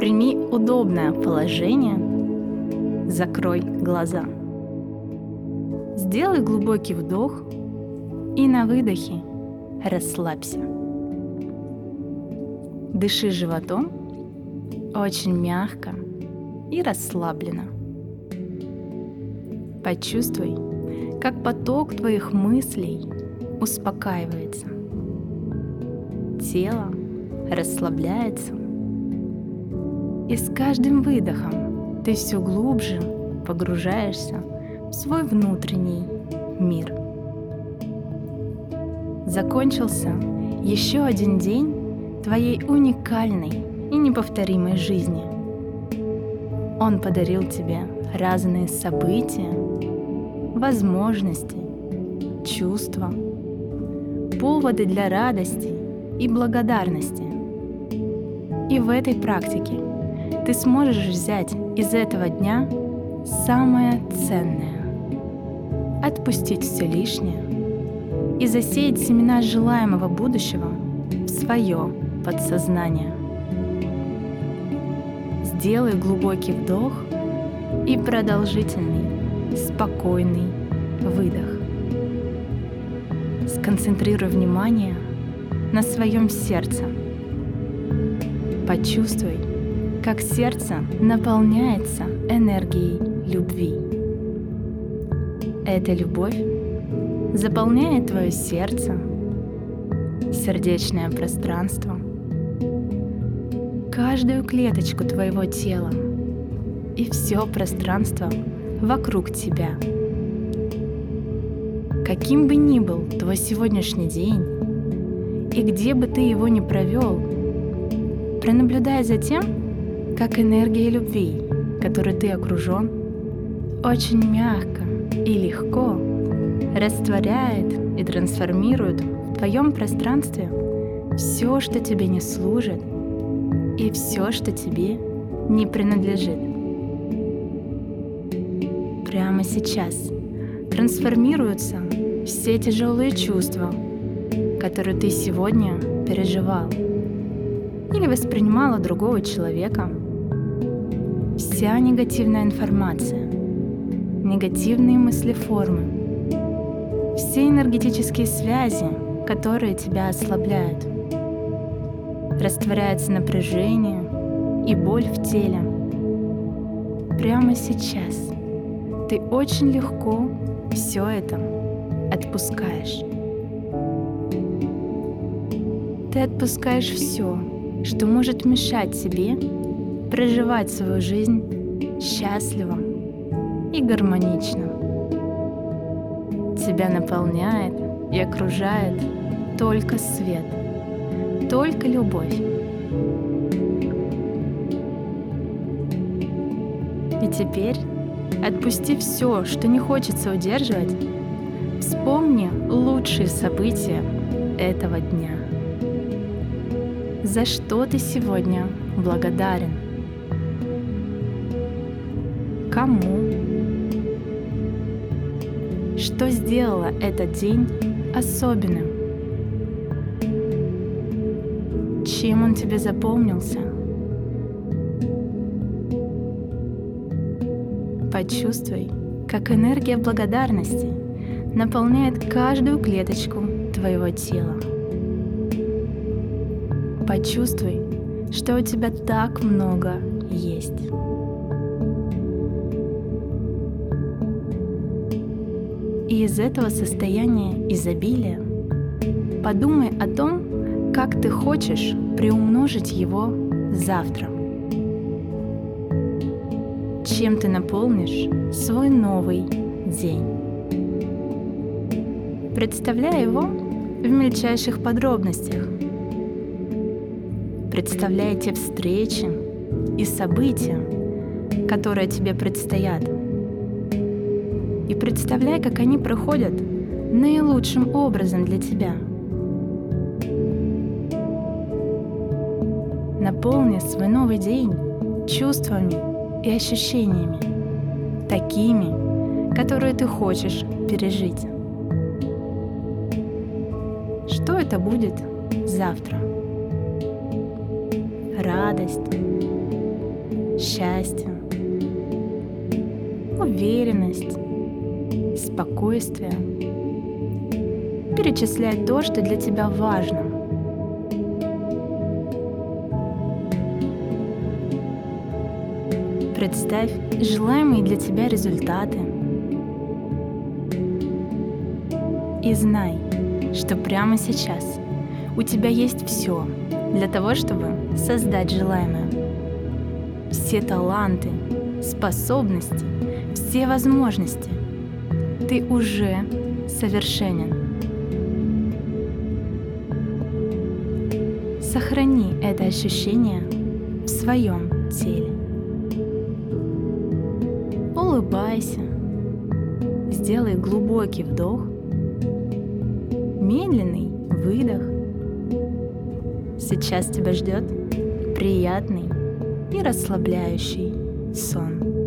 Прими удобное положение, закрой глаза. Сделай глубокий вдох и на выдохе расслабься. Дыши животом очень мягко и расслабленно. Почувствуй, как поток твоих мыслей успокаивается. Тело расслабляется. И с каждым выдохом ты все глубже погружаешься в свой внутренний мир. Закончился еще один день твоей уникальной и неповторимой жизни. Он подарил тебе разные события, возможности, чувства, поводы для радости и благодарности. И в этой практике ты сможешь взять из этого дня самое ценное, отпустить все лишнее и засеять семена желаемого будущего в свое подсознание. Сделай глубокий вдох и продолжительный, спокойный выдох. Сконцентрируй внимание на своем сердце. Почувствуй, как сердце наполняется энергией любви. Эта любовь заполняет твое сердце, сердечное пространство, каждую клеточку твоего тела и все пространство вокруг тебя. Каким бы ни был твой сегодняшний день, и где бы ты его ни провел, пронаблюдай за тем, как энергия любви, которой ты окружен, очень мягко и легко растворяет и трансформирует в твоем пространстве все, что тебе не служит, и все, что тебе не принадлежит. Прямо сейчас трансформируются все тяжелые чувства, которые ты сегодня переживал или воспринимала другого человека. Вся негативная информация, негативные мыслеформы, все энергетические связи, которые тебя ослабляют. Растворяется напряжение и боль в теле. Прямо сейчас ты очень легко все это отпускаешь. Ты отпускаешь все, что может мешать тебе проживать свою жизнь счастливо и гармонично. Тебя наполняет и окружает только свет, только любовь. И теперь отпусти все, что не хочется удерживать, вспомни лучшие события этого дня. За что ты сегодня благодарен? Кому? Что сделало этот день особенным? Чем он тебе запомнился? Почувствуй, как энергия благодарности наполняет каждую клеточку твоего тела. Почувствуй, что у тебя так много есть. И из этого состояния изобилия подумай о том, как ты хочешь приумножить его завтра. Чем ты наполнишь свой новый день. Представляй его в мельчайших подробностях – Представляй те встречи и события, которые тебе предстоят. И представляй, как они проходят наилучшим образом для тебя. Наполни свой новый день чувствами и ощущениями, такими, которые ты хочешь пережить. Что это будет завтра? радость, счастье, уверенность, спокойствие. Перечислять то, что для тебя важно. Представь желаемые для тебя результаты. И знай, что прямо сейчас у тебя есть все для того, чтобы создать желаемое. Все таланты, способности, все возможности. Ты уже совершенен. Сохрани это ощущение в своем теле. Улыбайся. Сделай глубокий вдох, медленный выдох. Сейчас тебя ждет приятный и расслабляющий сон.